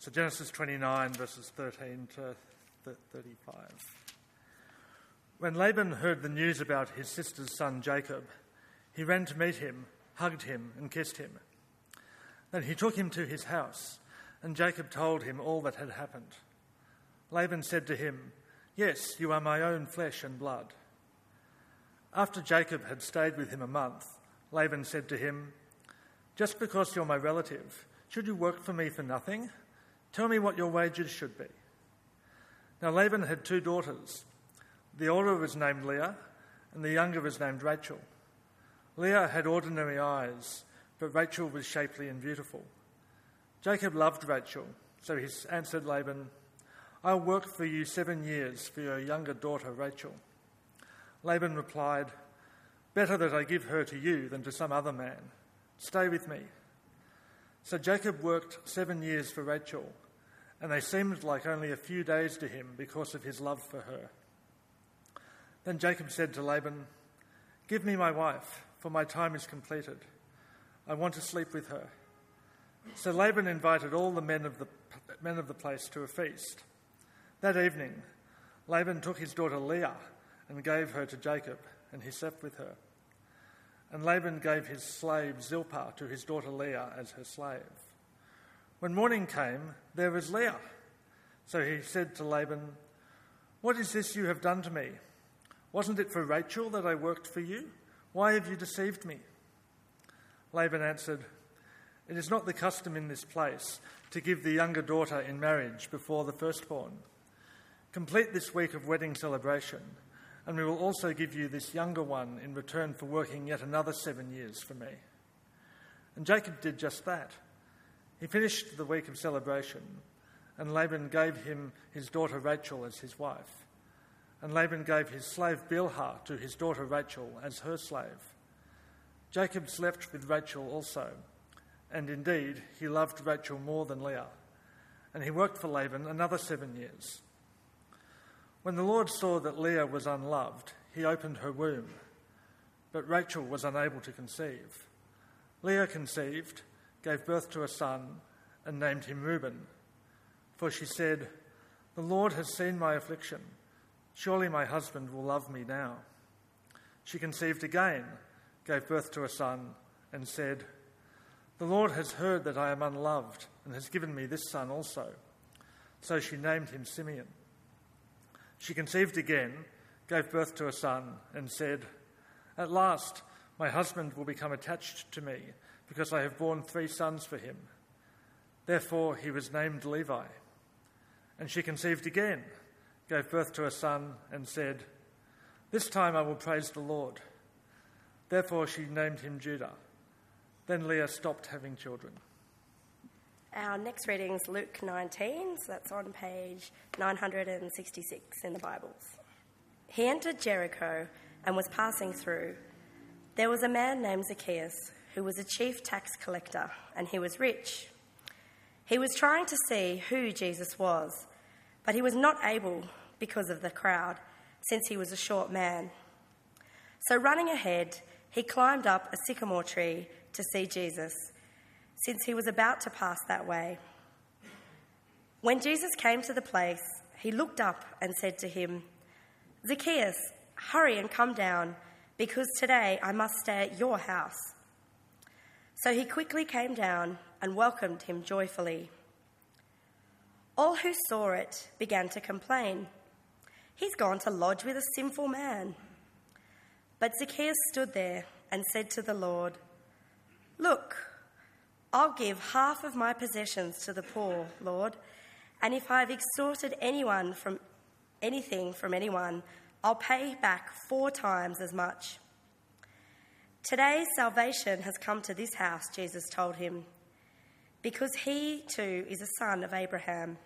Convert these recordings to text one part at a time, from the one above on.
So Genesis 29, verses 13 to 35. When Laban heard the news about his sister's son Jacob, he ran to meet him, hugged him, and kissed him. Then he took him to his house, and Jacob told him all that had happened. Laban said to him, Yes, you are my own flesh and blood. After Jacob had stayed with him a month, Laban said to him, Just because you're my relative, should you work for me for nothing? Tell me what your wages should be. Now Laban had two daughters. The older was named Leah, and the younger was named Rachel. Leah had ordinary eyes, but Rachel was shapely and beautiful. Jacob loved Rachel, so he answered Laban, I'll work for you seven years for your younger daughter Rachel. Laban replied, Better that I give her to you than to some other man. Stay with me. So Jacob worked seven years for Rachel, and they seemed like only a few days to him because of his love for her. Then Jacob said to Laban, Give me my wife, for my time is completed. I want to sleep with her. So Laban invited all the men of the, men of the place to a feast. That evening, Laban took his daughter Leah and gave her to Jacob, and he slept with her. And Laban gave his slave Zilpah to his daughter Leah as her slave. When morning came, there was Leah. So he said to Laban, What is this you have done to me? Wasn't it for Rachel that I worked for you? Why have you deceived me? Laban answered, It is not the custom in this place to give the younger daughter in marriage before the firstborn. Complete this week of wedding celebration and we will also give you this younger one in return for working yet another seven years for me. And Jacob did just that. He finished the week of celebration, and Laban gave him his daughter Rachel as his wife. And Laban gave his slave Bilhah to his daughter Rachel as her slave. Jacob slept with Rachel also, and indeed he loved Rachel more than Leah. And he worked for Laban another seven years. When the Lord saw that Leah was unloved, he opened her womb, but Rachel was unable to conceive. Leah conceived, gave birth to a son, and named him Reuben. For she said, The Lord has seen my affliction. Surely my husband will love me now. She conceived again, gave birth to a son, and said, The Lord has heard that I am unloved, and has given me this son also. So she named him Simeon. She conceived again, gave birth to a son, and said, At last, my husband will become attached to me, because I have borne three sons for him. Therefore, he was named Levi. And she conceived again, gave birth to a son, and said, This time I will praise the Lord. Therefore, she named him Judah. Then Leah stopped having children. Our next reading is Luke 19, so that's on page 966 in the Bibles. He entered Jericho and was passing through. There was a man named Zacchaeus who was a chief tax collector, and he was rich. He was trying to see who Jesus was, but he was not able because of the crowd, since he was a short man. So, running ahead, he climbed up a sycamore tree to see Jesus since he was about to pass that way. When Jesus came to the place, he looked up and said to him, Zacchaeus, hurry and come down, because today I must stay at your house. So he quickly came down and welcomed him joyfully. All who saw it began to complain. He's gone to lodge with a sinful man. But Zacchaeus stood there and said to the Lord, Look, I'll give half of my possessions to the poor, Lord, and if I've extorted anyone from anything from anyone, I'll pay back four times as much. Today, salvation has come to this house, Jesus told him, because he too is a son of Abraham.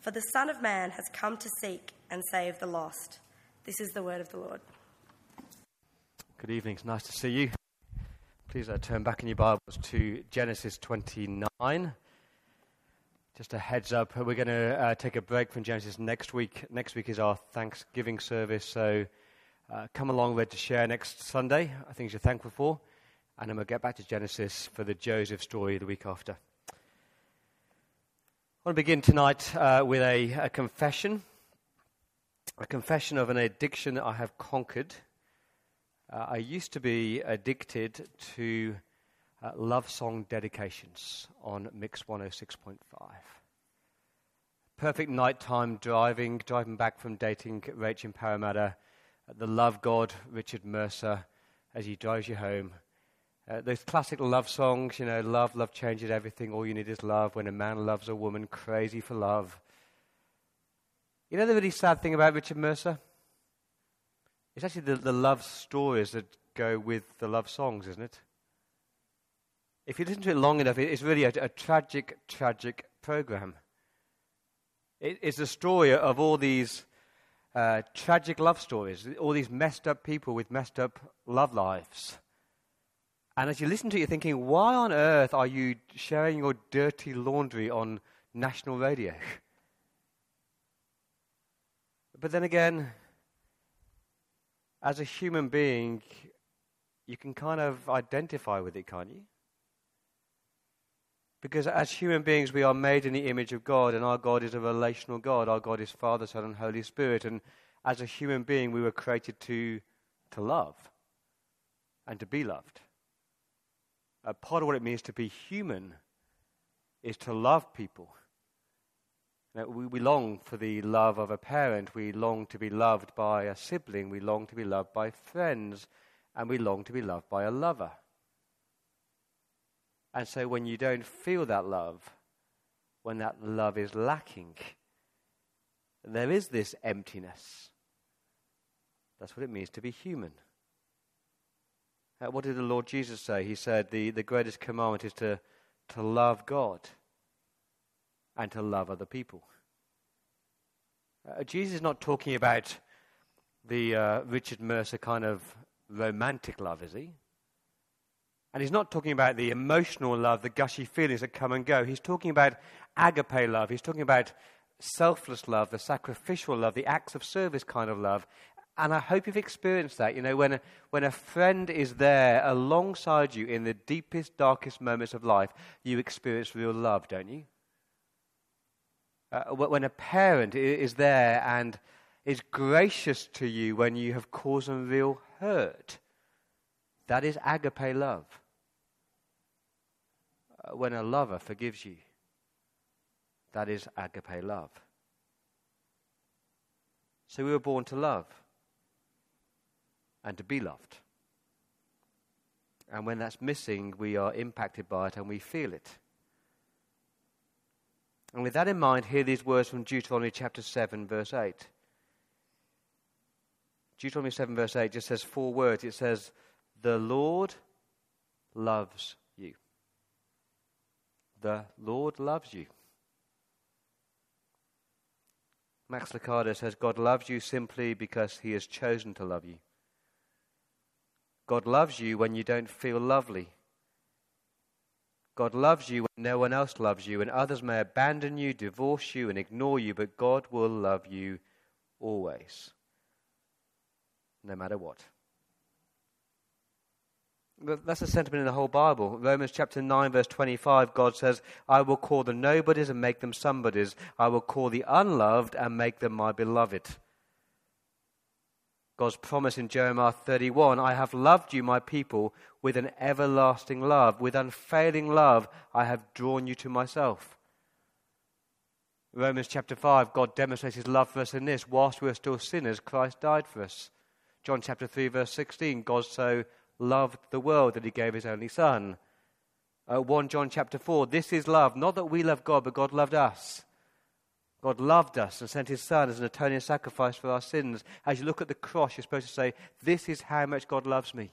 For the Son of Man has come to seek and save the lost. This is the word of the Lord. Good evening. It's nice to see you. Please uh, turn back in your Bibles to Genesis 29. Just a heads up, we're going to uh, take a break from Genesis next week. Next week is our Thanksgiving service, so uh, come along there to share next Sunday, things you're thankful for, and then we'll get back to Genesis for the Joseph story the week after. I want to begin tonight uh, with a, a, confession, a confession of an addiction that I have conquered. Uh, I used to be addicted to uh, love song dedications on Mix 106.5. Perfect nighttime driving, driving back from dating Rach in Parramatta, uh, the Love God, Richard Mercer, as he drives you home. Uh, those classic love songs, you know, love, love changes everything. All you need is love. When a man loves a woman, crazy for love. You know the really sad thing about Richard Mercer? It's actually the, the love stories that go with the love songs, isn't it? If you listen to it long enough, it's really a, a tragic, tragic program. It, it's the story of all these uh, tragic love stories, all these messed up people with messed up love lives. And as you listen to it, you're thinking, why on earth are you sharing your dirty laundry on national radio? But then again, as a human being, you can kind of identify with it, can't you? Because as human beings, we are made in the image of God, and our God is a relational God. Our God is Father, Son, and Holy Spirit. And as a human being, we were created to, to love and to be loved. Uh, part of what it means to be human is to love people. Now, we, we long for the love of a parent. We long to be loved by a sibling. We long to be loved by friends. And we long to be loved by a lover. And so when you don't feel that love, when that love is lacking, there is this emptiness. That's what it means to be human. Uh, what did the Lord Jesus say? He said the, the greatest commandment is to, to love God and to love other people. Uh, Jesus is not talking about the uh, Richard Mercer kind of romantic love, is he? And he's not talking about the emotional love, the gushy feelings that come and go. He's talking about agape love. He's talking about selfless love, the sacrificial love, the acts of service kind of love. And I hope you've experienced that. You know, when a, when a friend is there alongside you in the deepest, darkest moments of life, you experience real love, don't you? Uh, when a parent is there and is gracious to you when you have caused them real hurt, that is agape love. Uh, when a lover forgives you, that is agape love. So we were born to love and to be loved. And when that's missing, we are impacted by it and we feel it. And with that in mind, hear these words from Deuteronomy chapter 7, verse 8. Deuteronomy 7, verse 8 just says four words. It says, The Lord loves you. The Lord loves you. Max Lucado says, God loves you simply because he has chosen to love you. God loves you when you don't feel lovely. God loves you when no one else loves you, and others may abandon you, divorce you, and ignore you, but God will love you always, no matter what. That's a sentiment in the whole Bible. Romans chapter 9, verse 25, God says, I will call the nobodies and make them somebodies. I will call the unloved and make them my beloved. God's promise in Jeremiah 31 I have loved you, my people, with an everlasting love. With unfailing love, I have drawn you to myself. Romans chapter 5, God demonstrates his love for us in this whilst we are still sinners, Christ died for us. John chapter 3, verse 16, God so loved the world that he gave his only Son. Uh, 1 John chapter 4, this is love, not that we love God, but God loved us God loved us and sent his Son as an atoning sacrifice for our sins. As you look at the cross, you're supposed to say, This is how much God loves me.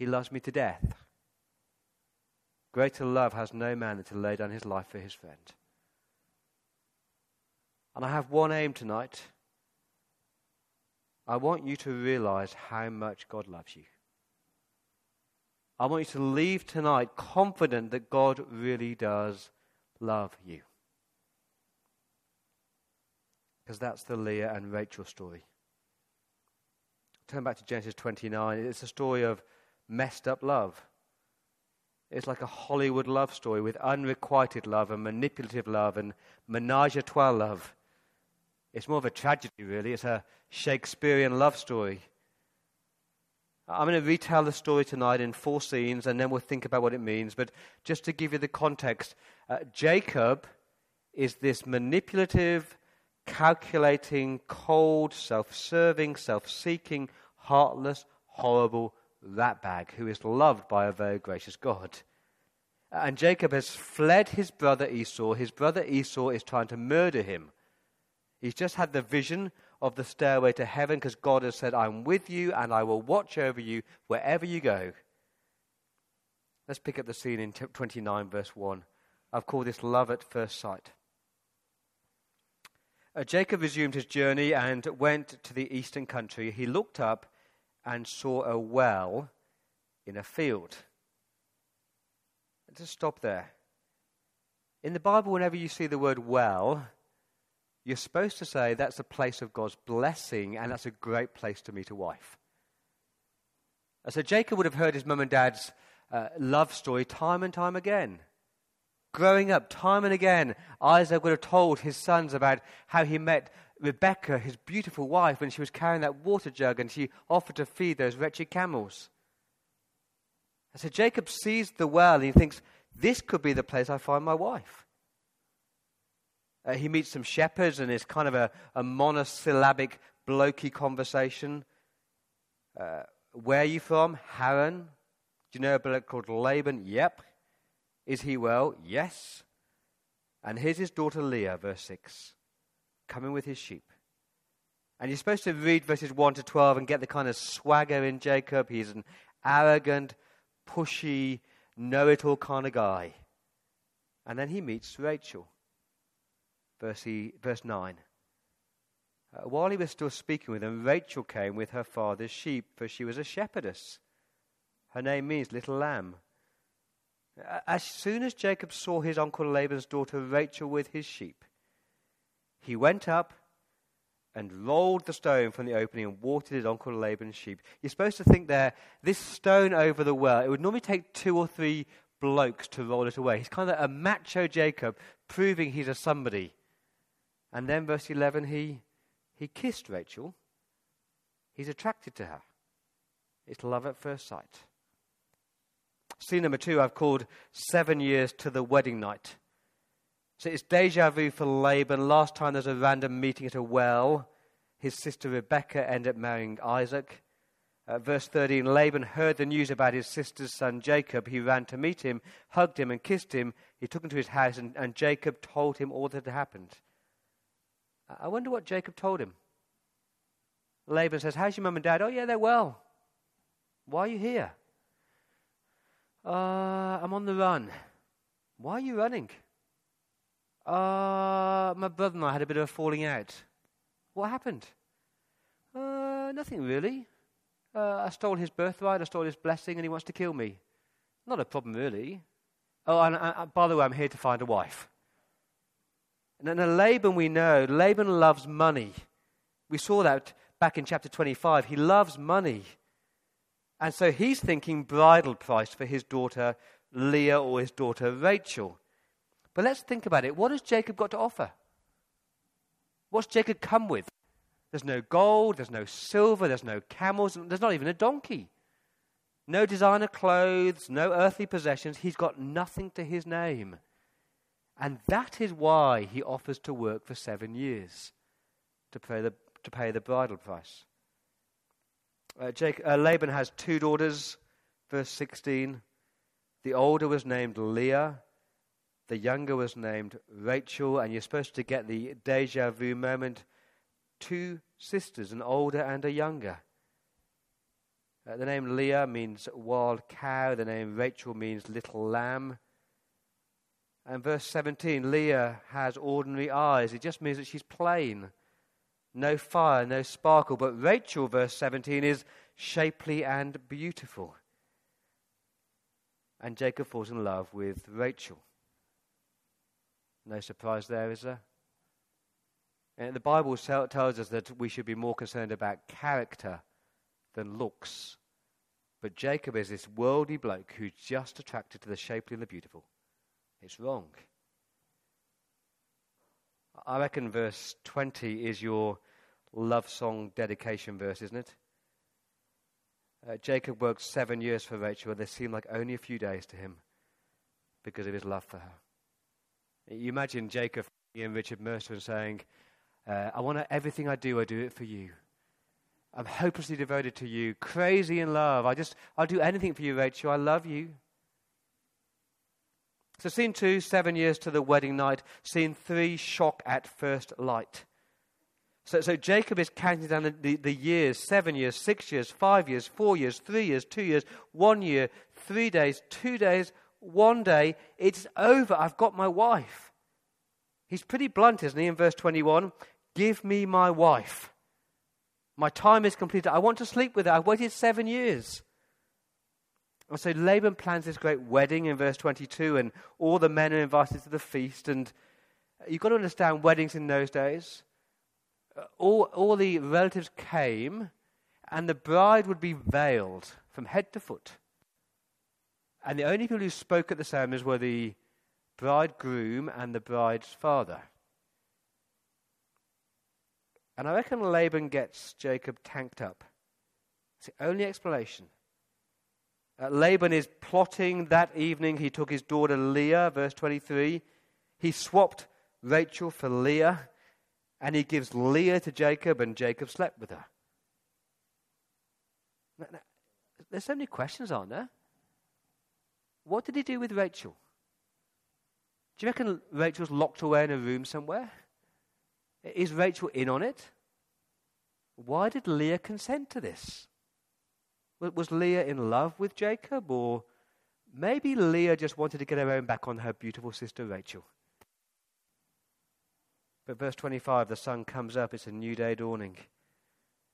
He loves me to death. Greater love has no man than to lay down his life for his friend. And I have one aim tonight. I want you to realize how much God loves you. I want you to leave tonight confident that God really does love you because that's the Leah and Rachel story. Turn back to Genesis 29. It's a story of messed up love. It's like a Hollywood love story with unrequited love and manipulative love and menage a trois love. It's more of a tragedy, really. It's a Shakespearean love story. I'm going to retell the story tonight in four scenes and then we'll think about what it means. But just to give you the context, uh, Jacob is this manipulative, calculating, cold, self serving, self seeking, heartless, horrible ratbag who is loved by a very gracious God. And Jacob has fled his brother Esau. His brother Esau is trying to murder him. He's just had the vision of the stairway to heaven because God has said, I'm with you and I will watch over you wherever you go. Let's pick up the scene in 29, verse 1. I've called this love at first sight. Uh, Jacob resumed his journey and went to the eastern country. He looked up and saw a well in a field. Just stop there. In the Bible, whenever you see the word well, you're supposed to say that's a place of God's blessing and that's a great place to meet a wife. So Jacob would have heard his mum and dad's uh, love story time and time again. Growing up, time and again, Isaac would have told his sons about how he met Rebecca, his beautiful wife, when she was carrying that water jug and she offered to feed those wretched camels. And so Jacob sees the well and he thinks, this could be the place I find my wife. Uh, he meets some shepherds and it's kind of a, a monosyllabic, blokey conversation. Uh, where are you from? Haran. Do you know a bloke called Laban? Yep. Is he well? Yes. And here's his daughter Leah, verse 6, coming with his sheep. And you're supposed to read verses 1 to 12 and get the kind of swagger in Jacob. He's an arrogant, pushy, know it all kind of guy. And then he meets Rachel verse, verse 9. Uh, while he was still speaking with them, Rachel came with her father's sheep, for she was a shepherdess. Her name means little lamb. As soon as Jacob saw his uncle Laban's daughter Rachel with his sheep, he went up and rolled the stone from the opening and watered his uncle Laban's sheep. You're supposed to think there, this stone over the well, it would normally take two or three blokes to roll it away. He's kind of a macho Jacob, proving he's a somebody. And then, verse 11, he, he kissed Rachel. He's attracted to her. It's love at first sight. Scene number two, I've called Seven Years to the Wedding Night. So it's deja vu for Laban. Last time there's a random meeting at a well. His sister Rebecca ended up marrying Isaac. Uh, verse 13 Laban heard the news about his sister's son Jacob. He ran to meet him, hugged him, and kissed him. He took him to his house, and, and Jacob told him all that had happened. I wonder what Jacob told him. Laban says, How's your mum and dad? Oh, yeah, they're well. Why are you here? Uh, I'm on the run. Why are you running? Uh, my brother and I had a bit of a falling out. What happened? Uh, nothing really. Uh, I stole his birthright, I stole his blessing, and he wants to kill me. Not a problem, really. Oh, and uh, by the way, I'm here to find a wife. And then Laban, we know, Laban loves money. We saw that back in chapter 25. He loves money. And so he's thinking bridal price for his daughter Leah or his daughter Rachel. But let's think about it. What has Jacob got to offer? What's Jacob come with? There's no gold, there's no silver, there's no camels, there's not even a donkey. No designer clothes, no earthly possessions. He's got nothing to his name. And that is why he offers to work for seven years to pay the, to pay the bridal price. Uh, Jake, uh, Laban has two daughters, verse 16. The older was named Leah, the younger was named Rachel, and you're supposed to get the deja vu moment two sisters, an older and a younger. Uh, the name Leah means wild cow, the name Rachel means little lamb. And verse 17, Leah has ordinary eyes. It just means that she's plain. No fire, no sparkle. But Rachel, verse 17, is shapely and beautiful. And Jacob falls in love with Rachel. No surprise there, is there? And the Bible tells us that we should be more concerned about character than looks. But Jacob is this worldly bloke who's just attracted to the shapely and the beautiful. It's wrong. I reckon verse 20 is your love song dedication verse, isn't it? Uh, Jacob worked seven years for Rachel, and they seemed like only a few days to him because of his love for her. You imagine Jacob and Richard Mercer saying, uh, I want everything I do, I do it for you. I'm hopelessly devoted to you, crazy in love. I just, I'll do anything for you, Rachel. I love you. So, scene two, seven years to the wedding night. Scene three, shock at first light. So, so Jacob is counting down the, the, the, years seven years, six years, five years, four years, three years, two years, one year, three days, two days, one day. It's over. I've got my wife. He's pretty blunt, isn't he, in verse 21? Give me my wife. My time is completed. I want to sleep with her. I've waited seven years. And so Laban plans this great wedding in verse 22, and all the men are invited to the feast. And you've got to understand weddings in those days. Uh, all, all the relatives came, and the bride would be veiled from head to foot. And the only people who spoke at the ceremonies were the bridegroom and the bride's father. And I reckon Laban gets Jacob tanked up. It's the only explanation. Uh, Laban is plotting that evening. He took his daughter Leah, verse 23. He swapped Rachel for Leah, and he gives Leah to Jacob, and Jacob slept with her. Now, now, there's so many questions, aren't there? What did he do with Rachel? Do you reckon Rachel's locked away in a room somewhere? Is Rachel in on it? Why did Leah consent to this? Was Leah in love with Jacob, or maybe Leah just wanted to get her own back on her beautiful sister Rachel? But verse 25, the sun comes up, it's a new day dawning.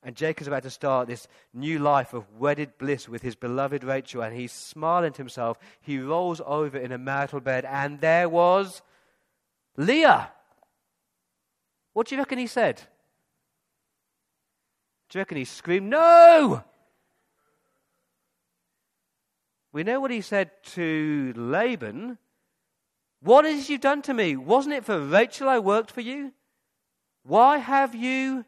And Jacob's about to start this new life of wedded bliss with his beloved Rachel, and he's smiling to himself. He rolls over in a marital bed, and there was Leah. What do you reckon he said? Do you reckon he screamed, No! We know what he said to Laban. What is you done to me? Wasn't it for Rachel I worked for you? Why have you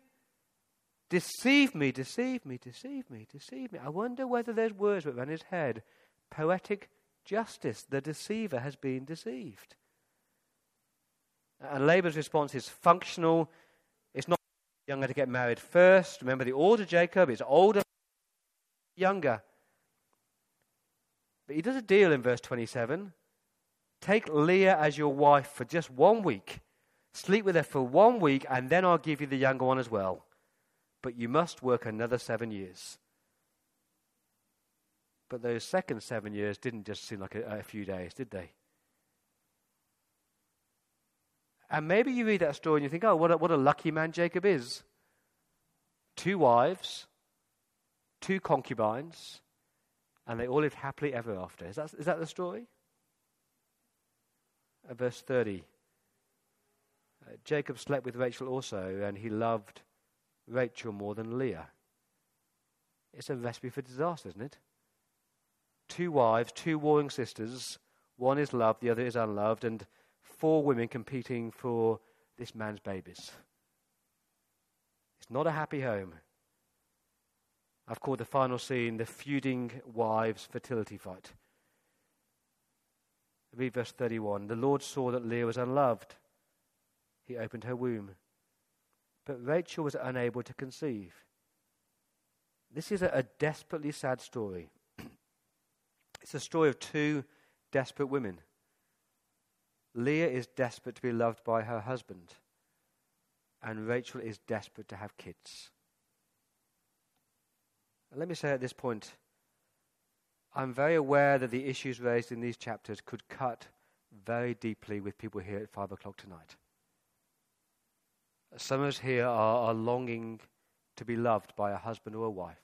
deceived me, deceive me, deceive me, deceive me? I wonder whether those words were in his head. Poetic justice. The deceiver has been deceived. And Laban's response is functional. It's not younger to get married first. Remember the order, Jacob, is older, younger. But he does a deal in verse 27. Take Leah as your wife for just one week. Sleep with her for one week, and then I'll give you the younger one as well. But you must work another seven years. But those second seven years didn't just seem like a, a few days, did they? And maybe you read that story and you think, oh, what a, what a lucky man Jacob is. Two wives, two concubines, and they all lived happily ever after. Is that, is that the story? Uh, verse 30. Uh, Jacob slept with Rachel also, and he loved Rachel more than Leah. It's a recipe for disaster, isn't it? Two wives, two warring sisters. One is loved, the other is unloved, and four women competing for this man's babies. It's not a happy home. I've called the final scene the feuding wives fertility fight. Read verse 31. The Lord saw that Leah was unloved. He opened her womb. But Rachel was unable to conceive. This is a, a desperately sad story. it's a story of two desperate women. Leah is desperate to be loved by her husband, and Rachel is desperate to have kids. Let me say at this point, I'm very aware that the issues raised in these chapters could cut very deeply with people here at 5 o'clock tonight. Some of us here are, are longing to be loved by a husband or a wife,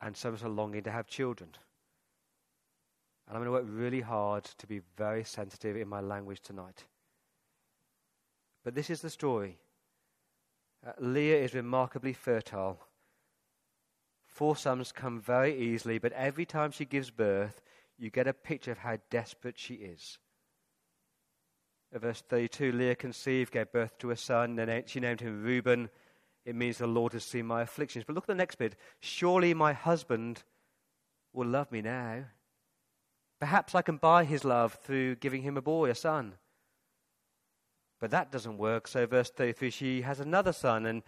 and some of us are longing to have children. And I'm going to work really hard to be very sensitive in my language tonight. But this is the story. Uh, Leah is remarkably fertile Four sons come very easily, but every time she gives birth, you get a picture of how desperate she is. Verse 32 Leah conceived, gave birth to a son, and she named him Reuben. It means the Lord has seen my afflictions. But look at the next bit. Surely my husband will love me now. Perhaps I can buy his love through giving him a boy, a son. But that doesn't work. So, verse 33 she has another son, and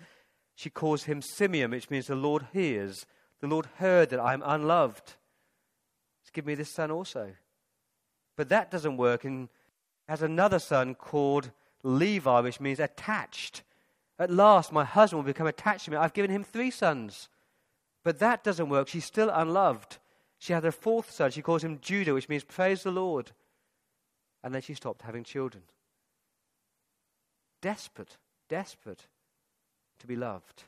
she calls him Simeon, which means the Lord hears. The Lord heard that I am unloved. Give me this son also. But that doesn't work, and has another son called Levi, which means attached. At last, my husband will become attached to me. I've given him three sons. But that doesn't work. She's still unloved. She had a fourth son. She calls him Judah, which means praise the Lord. And then she stopped having children. Desperate, desperate to be loved.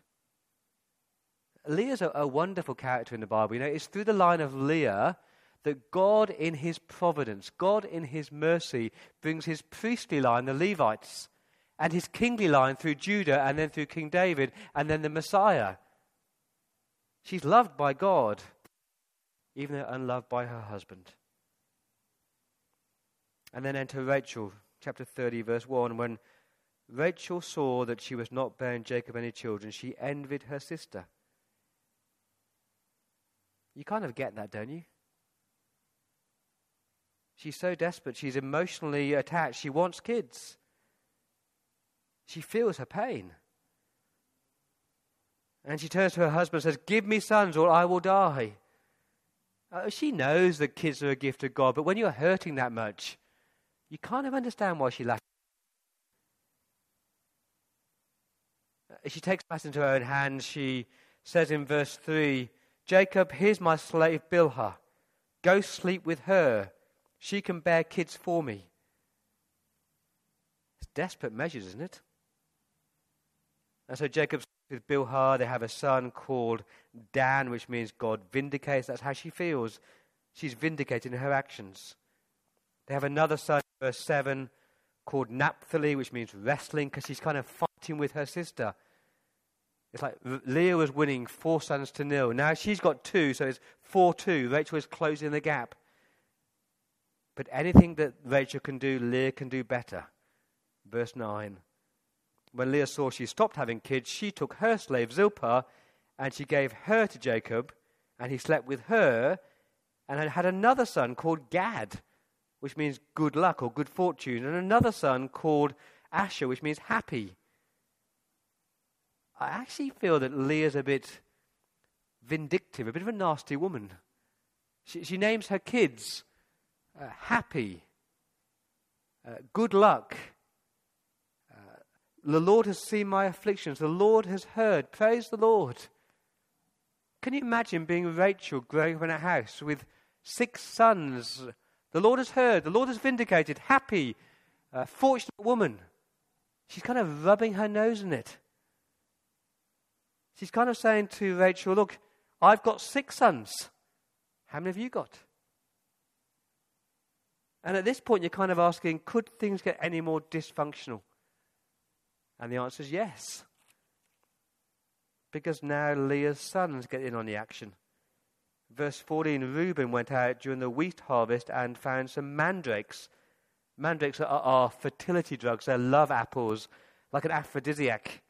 Leah's a, a wonderful character in the Bible. You know, it's through the line of Leah that God, in his providence, God, in his mercy, brings his priestly line, the Levites, and his kingly line through Judah, and then through King David, and then the Messiah. She's loved by God even though unloved by her husband. And then enter Rachel, chapter 30, verse 1. When Rachel saw that she was not bearing Jacob any children, she envied her sister. You kind of get that, don't you? She's so desperate. She's emotionally attached. She wants kids. She feels her pain. And she turns to her husband and says, Give me sons or I will die. Uh, she knows that kids are a gift of God, but when you're hurting that much, you kind of understand why she left. Uh, she takes matters into her own hands. She says in verse 3 Jacob, here's my slave Bilhah. Go sleep with her. She can bear kids for me. It's desperate measures, isn't it? And so Jacob with Bilhah. They have a son called Dan, which means God vindicates. That's how she feels. She's vindicated in her actions. They have another son, verse 7, called Naphtali, which means wrestling, because she's kind of fighting with her sister. It's like Leah was winning four sons to nil. Now she's got two, so it's 4 2. Rachel is closing the gap. But anything that Rachel can do, Leah can do better. Verse 9 when Leah saw she stopped having kids, she took her slave Zilpah and she gave her to Jacob, and he slept with her and had, another son called Gad, which means good luck or good fortune, and another son called Asher, which means happy. I actually feel that Leah's a bit vindictive, a bit of a nasty woman. She, she names her kids uh, happy, uh, good luck, the Lord has seen my afflictions. The Lord has heard. Praise the Lord. Can you imagine being Rachel growing up in a house with six sons? The Lord has heard. The Lord has vindicated. Happy, uh, fortunate woman. She's kind of rubbing her nose in it. She's kind of saying to Rachel, Look, I've got six sons. How many have you got? And at this point, you're kind of asking, could things get any more dysfunctional? And the answer is yes. Because now Leah's sons get in on the action. Verse 14 Reuben went out during the wheat harvest and found some mandrakes. Mandrakes are, are fertility drugs, they're love apples, like an aphrodisiac.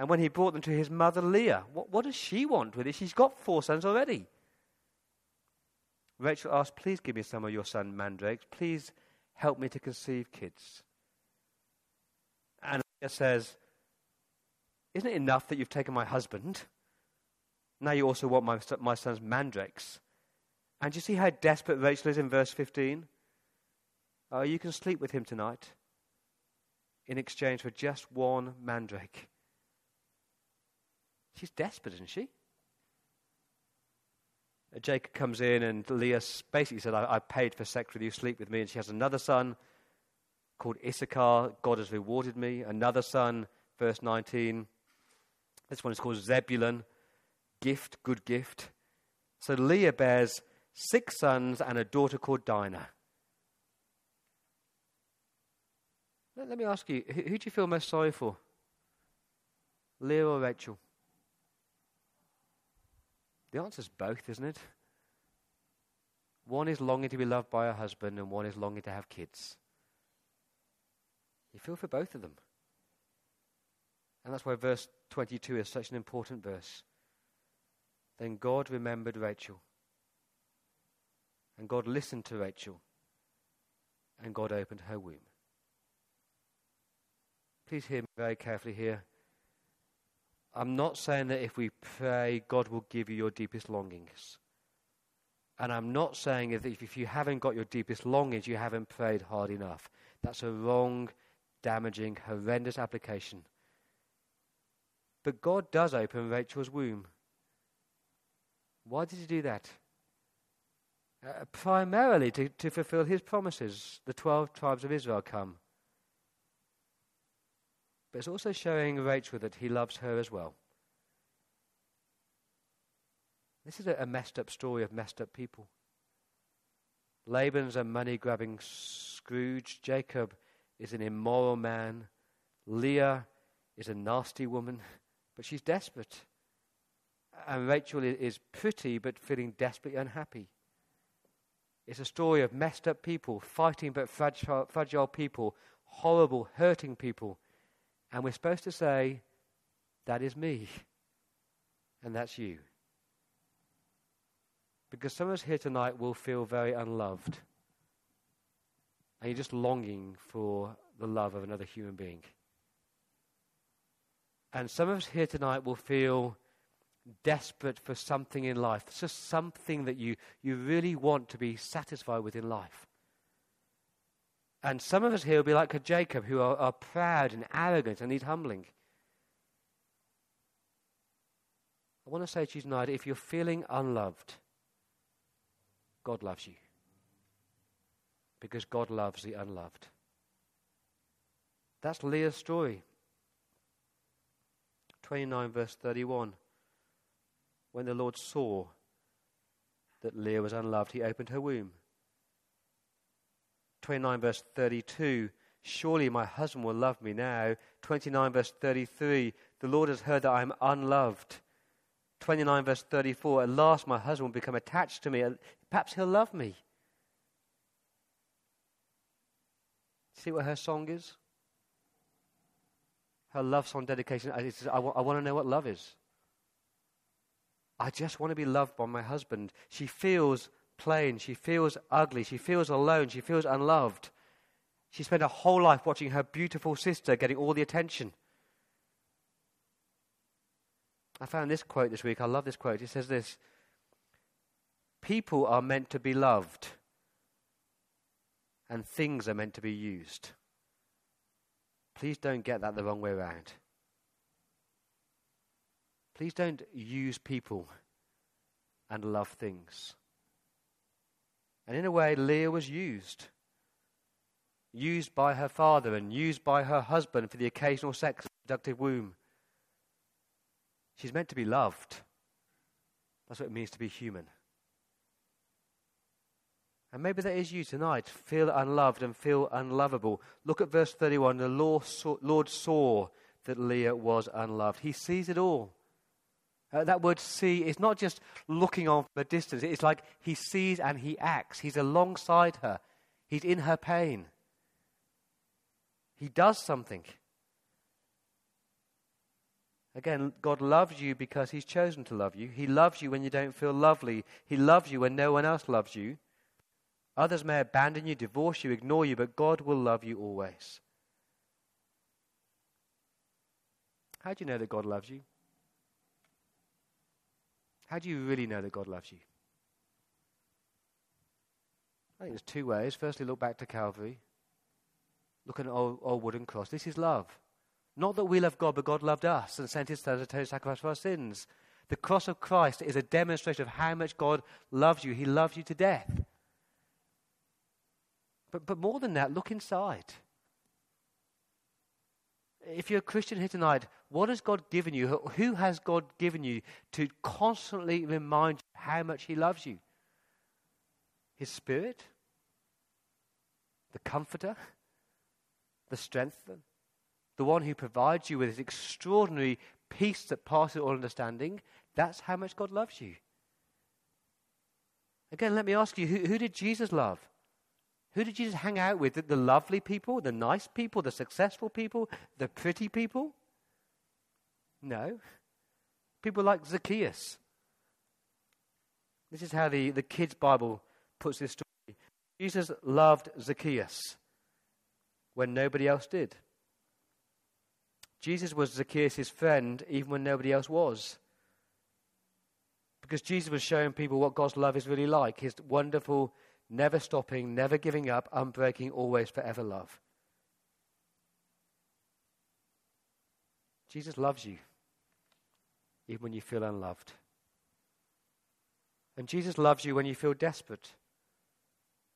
And when he brought them to his mother Leah, what, what does she want with it? She's got four sons already. Rachel asked, Please give me some of your son mandrakes. Please help me to conceive kids. And Leah says, Isn't it enough that you've taken my husband? Now you also want my, my son's mandrakes. And you see how desperate Rachel is in verse 15? Oh, you can sleep with him tonight in exchange for just one mandrake. She's desperate, isn't she? Jacob comes in and Leah basically said, I, I paid for sex with you, sleep with me. And she has another son called Issachar. God has rewarded me. Another son, verse 19. This one is called Zebulun. Gift, good gift. So Leah bears six sons and a daughter called Dinah. Let, let me ask you who, who do you feel most sorry for? Leah or Rachel? The answer is both, isn't it? One is longing to be loved by a husband, and one is longing to have kids. You feel for both of them. And that's why verse 22 is such an important verse. Then God remembered Rachel. And God listened to Rachel. And God opened her womb. Please hear me very carefully here. I'm not saying that if we pray, God will give you your deepest longings. And I'm not saying that if you haven't got your deepest longings, you haven't prayed hard enough. That's a wrong, damaging, horrendous application. But God does open Rachel's womb. Why did he do that? Uh, primarily to, to fulfill his promises. The 12 tribes of Israel come. But it's also showing Rachel that he loves her as well. This is a, a messed up story of messed up people. Laban's a money grabbing Scrooge. Jacob is an immoral man. Leah is a nasty woman, but she's desperate. And Rachel is pretty but feeling desperately unhappy. It's a story of messed up people, fighting but fragile, fragile people, horrible, hurting people and we're supposed to say, That is me. And that's you. Because some of us here tonight will feel very unloved. And you're just longing for the love of another human being. And some of us here tonight will feel desperate for something in life. It's just something that you, you really want to be satisfied with in life. And some of us here will be like Jacob, who are, are proud and arrogant and need humbling. I want to say to you tonight if you're feeling unloved, God loves you. Because God loves the unloved. That's Leah's story. 29, verse 31. When the Lord saw that Leah was unloved, he opened her womb. 29 verse 32, surely my husband will love me now. 29 verse 33, the Lord has heard that I am unloved. 29 verse 34, at last my husband will become attached to me. Perhaps he'll love me. See what her song is? Her love song dedication I want to know what love is. I just want to be loved by my husband. She feels plain. She feels ugly. She feels alone. She feels unloved. She spent her whole life watching her beautiful sister getting all the attention. I found this quote this week. I love this quote. It says this People are meant to be loved, and things are meant to be used. Please don't get that the wrong way around. Please don't use people and love things. And in a way, Leah was used. Used by her father and used by her husband for the occasional sex productive womb. She's meant to be loved. That's what it means to be human. And maybe that is you tonight. Feel unloved and feel unlovable. Look at verse 31. The Lord saw that Leah was unloved. He sees it all. Uh, that word see is not just looking on from a distance. It's like he sees and he acts. He's alongside her. He's in her pain. He does something. Again, God loves you because He's chosen to love you. He loves you when you don't feel lovely. He loves you when no one else loves you. Others may abandon you, divorce you, ignore you, but God will love you always. How do you know that God loves you? How do you really know that God loves you? I think there's two ways. Firstly, look back to Calvary. Look at an old, old wooden cross. This is love. Not that we love God, but God loved us and sent his son a total sacrifice for our sins. The cross of Christ is a demonstration of how much God loves you. He loves you to death. But, but more than that, look inside. If you're a Christian here tonight, what has God given you? Who has God given you to constantly remind you how much He loves you? His Spirit? The Comforter? The Strengthener? The one who provides you with His extraordinary peace that passes all understanding? That's how much God loves you. Again, let me ask you who, who did Jesus love? Who did Jesus hang out with? The, lovely people, the nice people, the successful people, the pretty people? No. People like Zacchaeus. This is how the, the kids' Bible puts this story. Jesus loved Zacchaeus when nobody else did. Jesus was Zacchaeus' friend even when nobody else was. Because Jesus was showing people what God's love is really like his wonderful, never stopping, never giving up, unbreaking, always forever love. Jesus loves you, even when you feel unloved. And Jesus loves you when you feel desperate.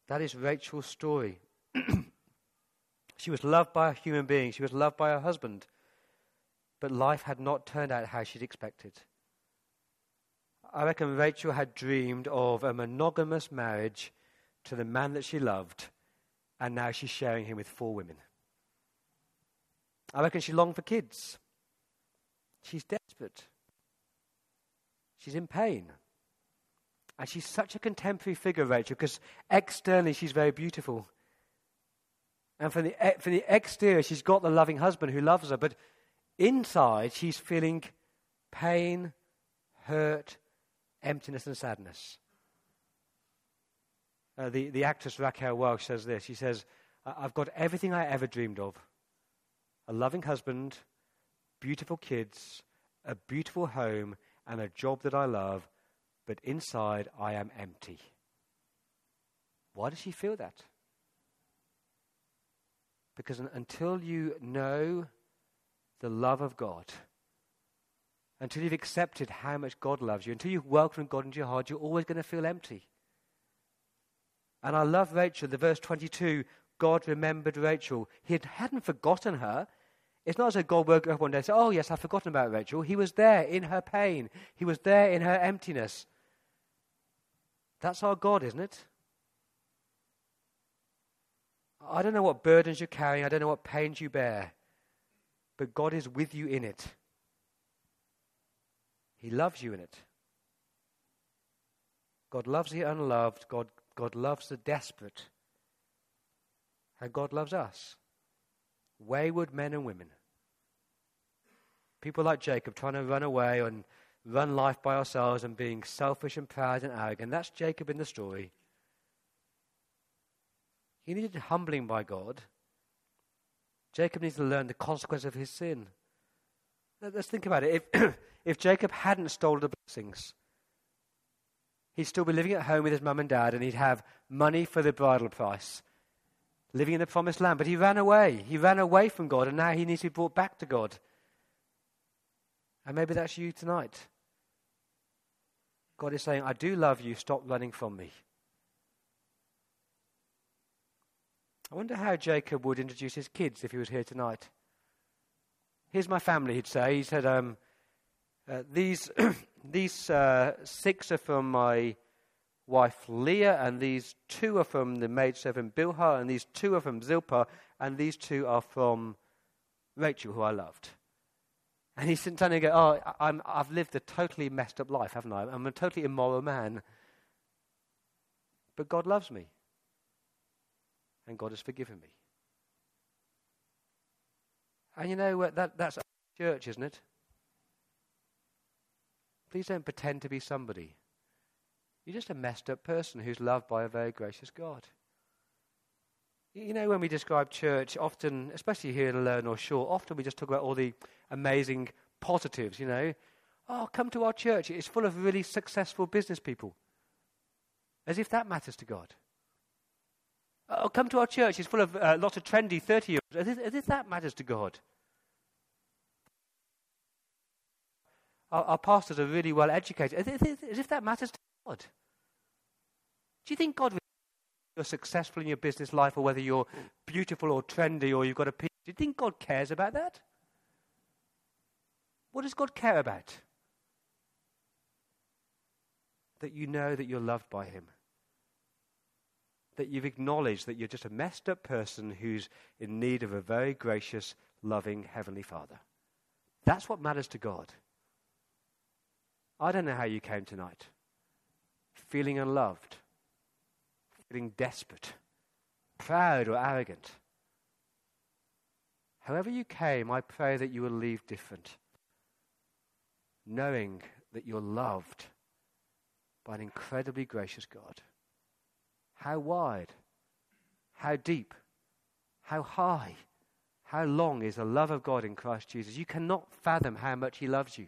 That is Rachel's story. she was loved by a human being, she was loved by her husband, but life had not turned out how she'd expected. I reckon Rachel had dreamed of a monogamous marriage to the man that she loved, and now she's sharing him with four women. I reckon she longed for kids. She's desperate. She's in pain. And she's such a contemporary figure, Rachel, because externally she's very beautiful. And from the, from the exterior, she's got the loving husband who loves her. But inside, she's feeling pain, hurt, emptiness and sadness. Uh, the, the actress Raquel Welch says this. She says, I've got everything I ever dreamed of a loving husband, beautiful kids, a beautiful home, and a job that I love, but inside I am empty. Why does she feel that? Because until you know the love of God, until you've accepted how much God loves you, until you've welcomed God into your heart, you're always going to feel empty. And I love Rachel, the verse 22 God remembered Rachel. He hadn't forgotten her. It's not as though God woke up one day and said, Oh, yes, I've forgotten about Rachel. He was there in her pain, He was there in her emptiness. That's our God, isn't it? I don't know what burdens you're carrying, I don't know what pains you bear, but God is with you in it. He loves you in it. God loves the unloved. God, God loves the desperate. And God loves us. Wayward men and women. People like Jacob trying to run away and run life by ourselves and being selfish and proud and arrogant. That's Jacob in the story. He needed humbling by God. Jacob needs to learn the consequence of his sin. Let's think about it. If, if Jacob hadn't stolen the blessings, he'd still be living at home with his mum and dad and he'd have money for the bridal price, living in the promised land. But he ran away. He ran away from God and now he needs to be brought back to God. And maybe that's you tonight. God is saying, I do love you, stop running from me. I wonder how Jacob would introduce his kids if he was here tonight. Here's my family, he'd say. He said, um, uh, These, these uh, six are from my wife Leah, and these two are from the maidservant Bilhah, and these two are from Zilpah, and these two are from Rachel, who I loved. And he's sitting down and go, Oh, I'm, I've lived a totally messed up life, haven't I? I'm a totally immoral man. But God loves me. And God has forgiven me. And you know? That, that's church, isn't it? Please don't pretend to be somebody. You're just a messed up person who's loved by a very gracious God. You know, when we describe church, often, especially here in Lower North Shore, often we just talk about all the amazing positives, you know. Oh, come to our church. It's full of really successful business people. As if that matters to God. Oh, come to our church. It's full of uh, lots of trendy 30 year olds. As, as if, that matters to God. Our, our pastors are really well educated. As if, as if that matters to God. Do you think God, you're successful in your business life, or whether you're beautiful or trendy, or you've got a do you think God cares about that? What does God care about? That you know that you're loved by Him that you've acknowledged that you're just a messed up person who's in need of a very gracious, loving Heavenly Father. That's what matters to God. I don't know how you came tonight. Feeling unloved, feeling desperate, proud, or arrogant. However you came, I pray that you will leave different, knowing that you're loved by an incredibly gracious God. How wide, how deep, how high, how long is the love of God in Christ Jesus? You cannot fathom how much He loves you.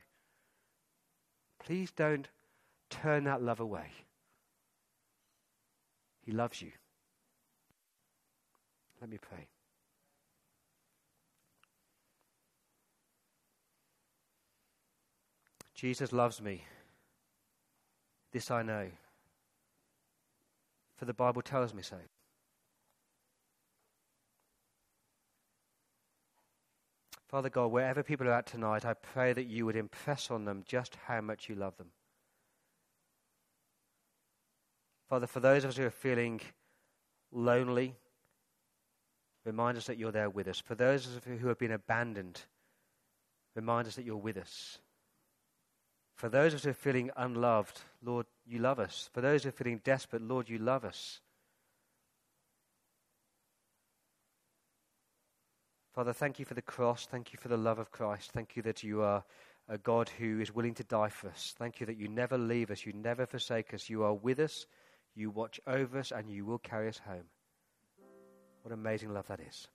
Please don't turn that love away. He loves you. Let me pray. Jesus loves me. This I know. For the Bible tells me so. Father God, wherever people are at tonight, I pray that you would impress on them just how much you love them. Father, for those of us who are feeling lonely, remind us that you're there with us. For those of us who have been abandoned, remind us that you're with us. For those of us who are feeling unloved, Lord, you love us. For those who are feeling desperate, Lord, you love us. Father, thank you for the cross. Thank you for the love of Christ. Thank you that you are a God who is willing to die for us. Thank you that you never leave us. You never forsake us. You are with us. You watch over us and you will carry us home. What amazing love that is.